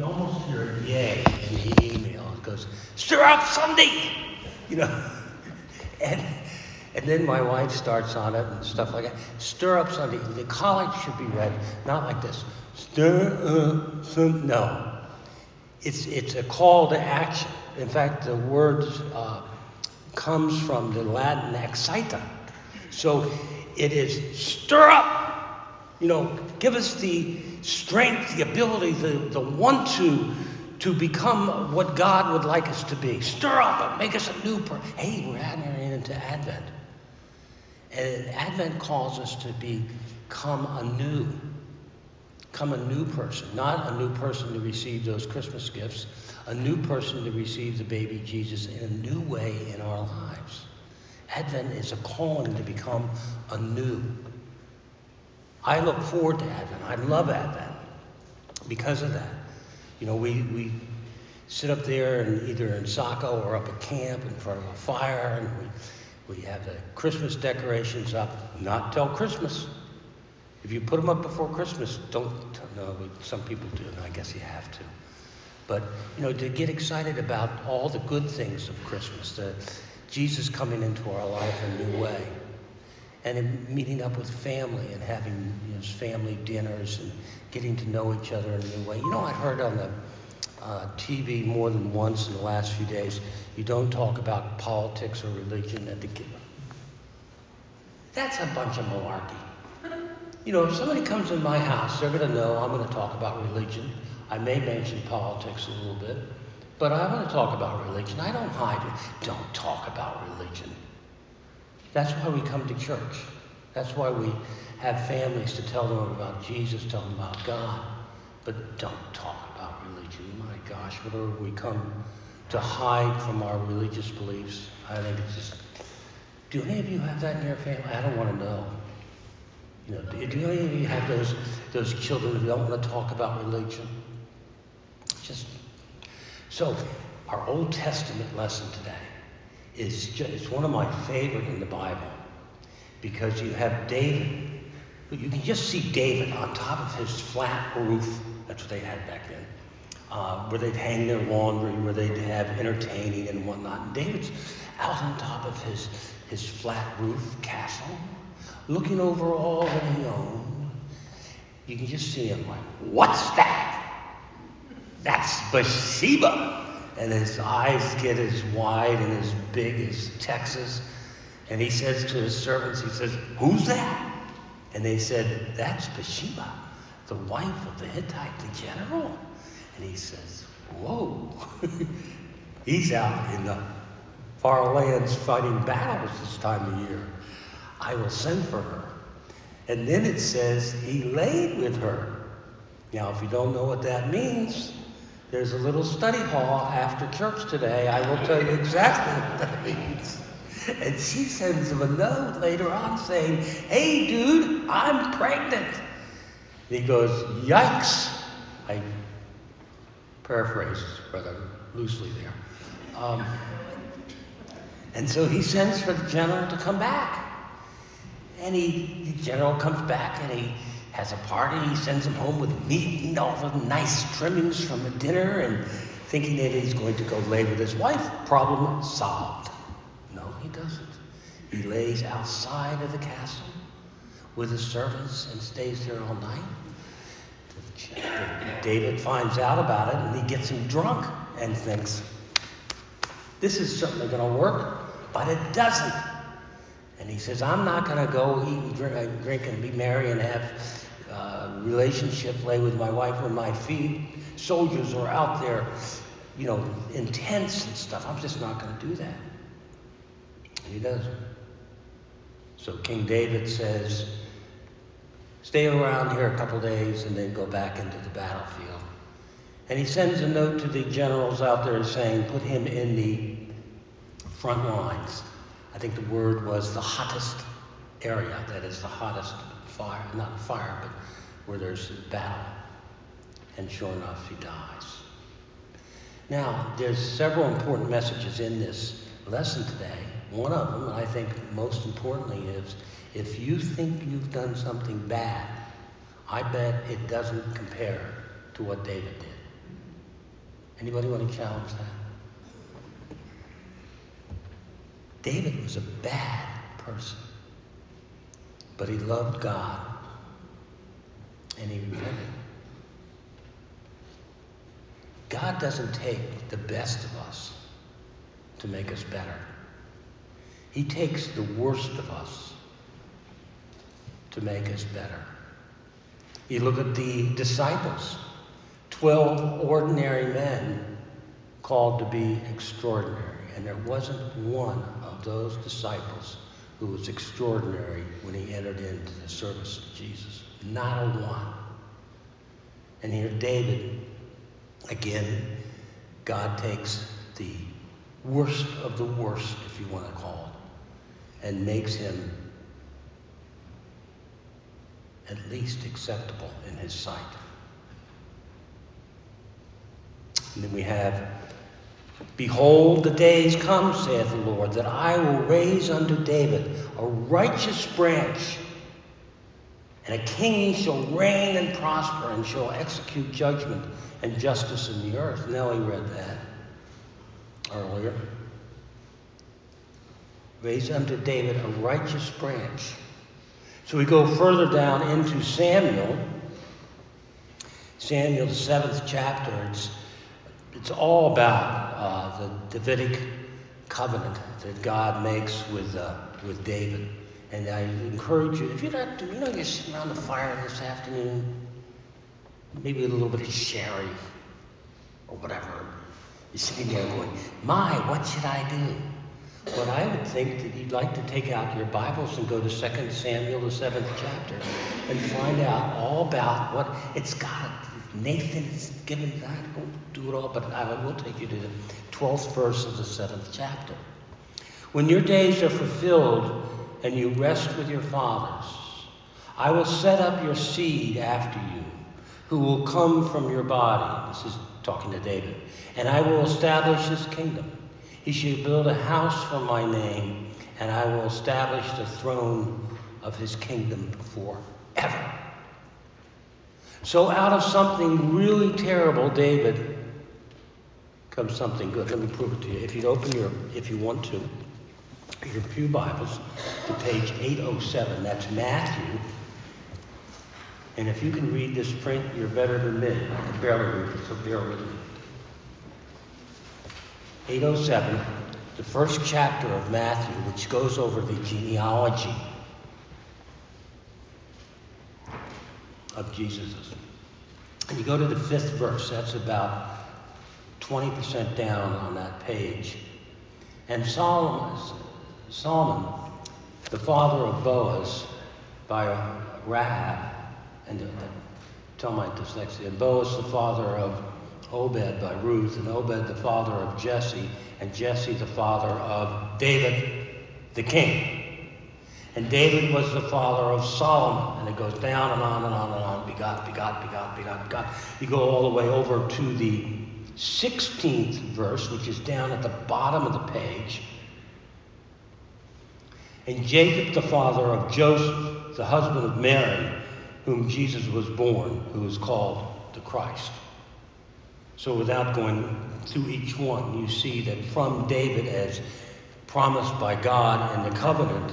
could almost hear a yay in the email. It goes, stir up Sunday, you know. and and then my wife starts on it and stuff like that. Stir up Sunday. The collect should be read not like this. Stir up Sunday. No. It's, it's a call to action. In fact, the word uh, comes from the Latin excita. So it is stir up. You know, give us the strength, the ability, the, the want to to become what God would like us to be. Stir up and make us a new person. Hey, we're entering into Advent. And Advent calls us to become anew, become a new person, not a new person to receive those Christmas gifts, a new person to receive the baby Jesus in a new way in our lives. Advent is a calling to become anew. I look forward to Advent. I love Advent because of that. You know, we, we sit up there and either in Saco or up at camp in front of a fire and we we have the Christmas decorations up, not till Christmas. If you put them up before Christmas, don't, no, some people do, and I guess you have to. But, you know, to get excited about all the good things of Christmas, the Jesus coming into our life in a new way, and meeting up with family and having you know, family dinners and getting to know each other in a new way. You know, I heard on the uh, TV more than once in the last few days. You don't talk about politics or religion at the That's a bunch of malarkey. You know, if somebody comes in my house, they're going to know I'm going to talk about religion. I may mention politics a little bit, but I want to talk about religion. I don't hide it. Don't talk about religion. That's why we come to church. That's why we have families to tell them about Jesus, tell them about God. But don't talk about religion. My gosh, what have we come to hide from our religious beliefs? I think it's just. Do any of you have that in your family? I don't want to know. You know, do, do any of you have those those children who don't want to talk about religion? Just so, our Old Testament lesson today is just, it's one of my favorite in the Bible because you have David. You can just see David on top of his flat roof that's what they had back then. Uh, where they'd hang their laundry, where they'd have entertaining and whatnot. And David's out on top of his, his flat roof castle, looking over all that he owned. You can just see him like, what's that? That's Bathsheba. And his eyes get as wide and as big as Texas. And he says to his servants, he says, who's that? And they said, that's Bathsheba the wife of the Hittite the general. And he says, Whoa. He's out in the far lands fighting battles this time of year. I will send for her. And then it says he laid with her. Now, if you don't know what that means, there's a little study hall after church today. I will tell you exactly what that means. And she sends him a note later on saying, Hey, dude, I'm pregnant. And He goes, Yikes! I paraphrase rather loosely there. Um, and so he sends for the general to come back. And he, the general comes back and he has a party. He sends him home with meat and all the nice trimmings from the dinner and thinking that he's going to go lay with his wife. Problem solved. No, he doesn't. He lays outside of the castle with his servants and stays there all night. David finds out about it and he gets him drunk and thinks, this is certainly going to work, but it doesn't. And he says, I'm not going to go eat and drink, uh, drink, and be merry and have a uh, relationship, lay with my wife when my feet soldiers are out there, you know, intense and stuff. I'm just not going to do that. And he doesn't. So King David says, stay around here a couple days and then go back into the battlefield. And he sends a note to the generals out there saying, put him in the front lines. I think the word was the hottest area, that is the hottest fire, not fire, but where there's battle. And sure enough, he dies. Now, there's several important messages in this lesson today. One of them, I think most importantly, is if you think you've done something bad, I bet it doesn't compare to what David did. Anybody want to challenge that? David was a bad person, but he loved God and he repented. God doesn't take the best of us to make us better. He takes the worst of us to make us better. You look at the disciples, 12 ordinary men called to be extraordinary. And there wasn't one of those disciples who was extraordinary when he entered into the service of Jesus. Not a one. And here, David, again, God takes the worst of the worst, if you want to call it, and makes him at least acceptable in his sight. And then we have, Behold, the days come, saith the Lord, that I will raise unto David a righteous branch, and a king shall reign and prosper, and shall execute judgment and justice in the earth. Nellie read that earlier. Raise unto David a righteous branch. So we go further down into Samuel. Samuel, the seventh chapter. It's, it's all about uh, the Davidic covenant that God makes with, uh, with David. And I encourage you, if you're not, you know, you're sitting around the fire this afternoon, maybe a little bit of sherry or whatever. You're sitting there going, My, what should I do? But I would think that you'd like to take out your Bibles and go to 2 Samuel, the seventh chapter, and find out all about what it's got. Nathan is given that. I won't do it all, but I will take you to the 12th verse of the seventh chapter. When your days are fulfilled and you rest with your fathers, I will set up your seed after you, who will come from your body. This is talking to David. And I will establish his kingdom. He shall build a house for my name, and I will establish the throne of his kingdom forever. So out of something really terrible, David, comes something good. Let me prove it to you. If you open your, if you want to, your Pew Bibles to page 807, that's Matthew. And if you can read this print, you're better than me. I can barely read it, so bear with me. 807, the first chapter of Matthew, which goes over the genealogy of Jesus. And you go to the fifth verse, that's about 20% down on that page. And Solomon, Solomon the father of Boaz, by Rahab, and uh, tell my dyslexia, and Boaz the father of Obed by Ruth, and Obed the father of Jesse, and Jesse the father of David the king. And David was the father of Solomon. And it goes down and on and on and on. Begot, begot, begot, begot, begot. You go all the way over to the 16th verse, which is down at the bottom of the page. And Jacob, the father of Joseph, the husband of Mary, whom Jesus was born, who is called the Christ. So, without going through each one, you see that from David, as promised by God in the covenant,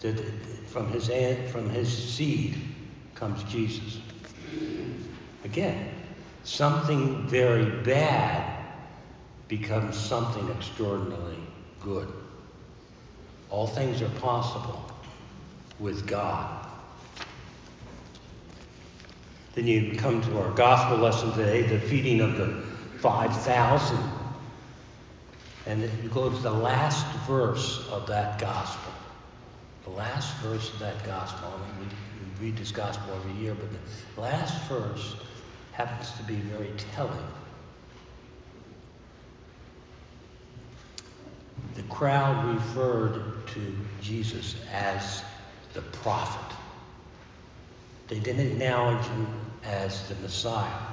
that from his from his seed comes Jesus. Again, something very bad becomes something extraordinarily good. All things are possible with God. Then you come to our gospel lesson today, the feeding of the 5,000. And you go to the last verse of that gospel. The last verse of that gospel. I mean, we, we read this gospel every year, but the last verse happens to be very telling. The crowd referred to Jesus as the prophet. They didn't acknowledge him as the Messiah.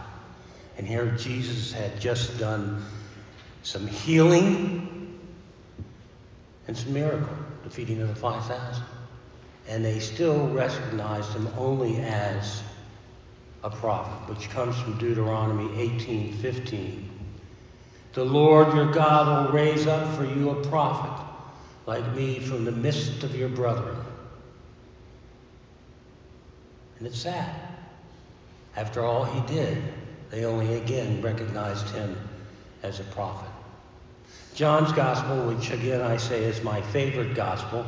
And here Jesus had just done some healing and some miracle, the feeding of the 5,000. And they still recognized him only as a a prophet, which comes from Deuteronomy 18:15. The Lord your God will raise up for you a prophet like me from the midst of your brethren. And it's sad. After all he did, they only again recognized him as a prophet. John's gospel, which again I say is my favorite gospel,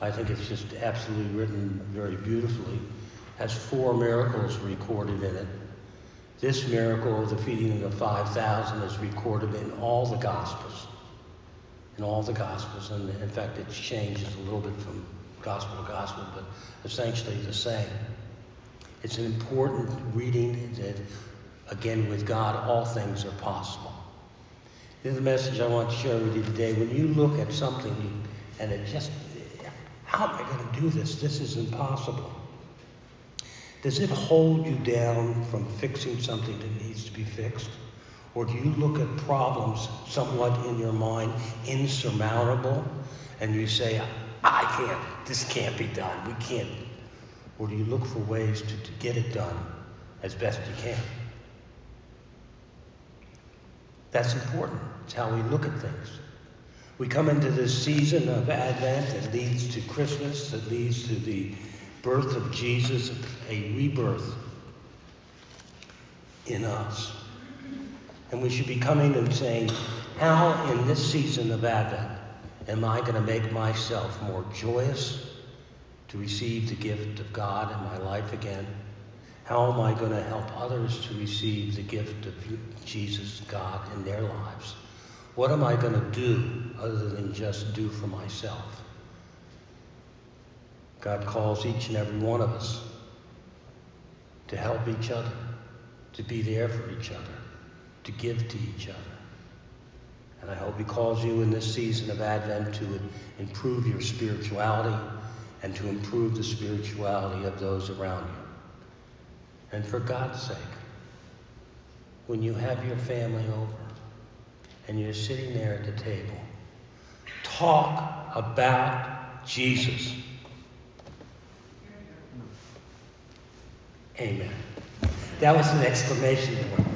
I think it's just absolutely written very beautifully, has four miracles recorded in it. This miracle of the feeding of the 5,000 is recorded in all the Gospels. In all the Gospels. And in fact, it changes a little bit from Gospel to Gospel, but essentially the same. It's an important reading that, again, with God, all things are possible. Here's the message I want to share with you today. When you look at something and it just, how am I going to do this? This is impossible. Does it hold you down from fixing something that needs to be fixed? Or do you look at problems somewhat in your mind insurmountable and you say, I can't, this can't be done, we can't? Or do you look for ways to, to get it done as best you can? That's important. It's how we look at things. We come into this season of Advent that leads to Christmas, that leads to the birth of Jesus, a rebirth in us. And we should be coming and saying, How in this season of Advent am I going to make myself more joyous to receive the gift of God in my life again? How am I going to help others to receive the gift of Jesus, God, in their lives? What am I going to do other than just do for myself? God calls each and every one of us to help each other, to be there for each other, to give to each other. And I hope He calls you in this season of Advent to improve your spirituality and to improve the spirituality of those around you. And for God's sake, when you have your family over and you're sitting there at the table, talk about Jesus. Amen. That was an exclamation point.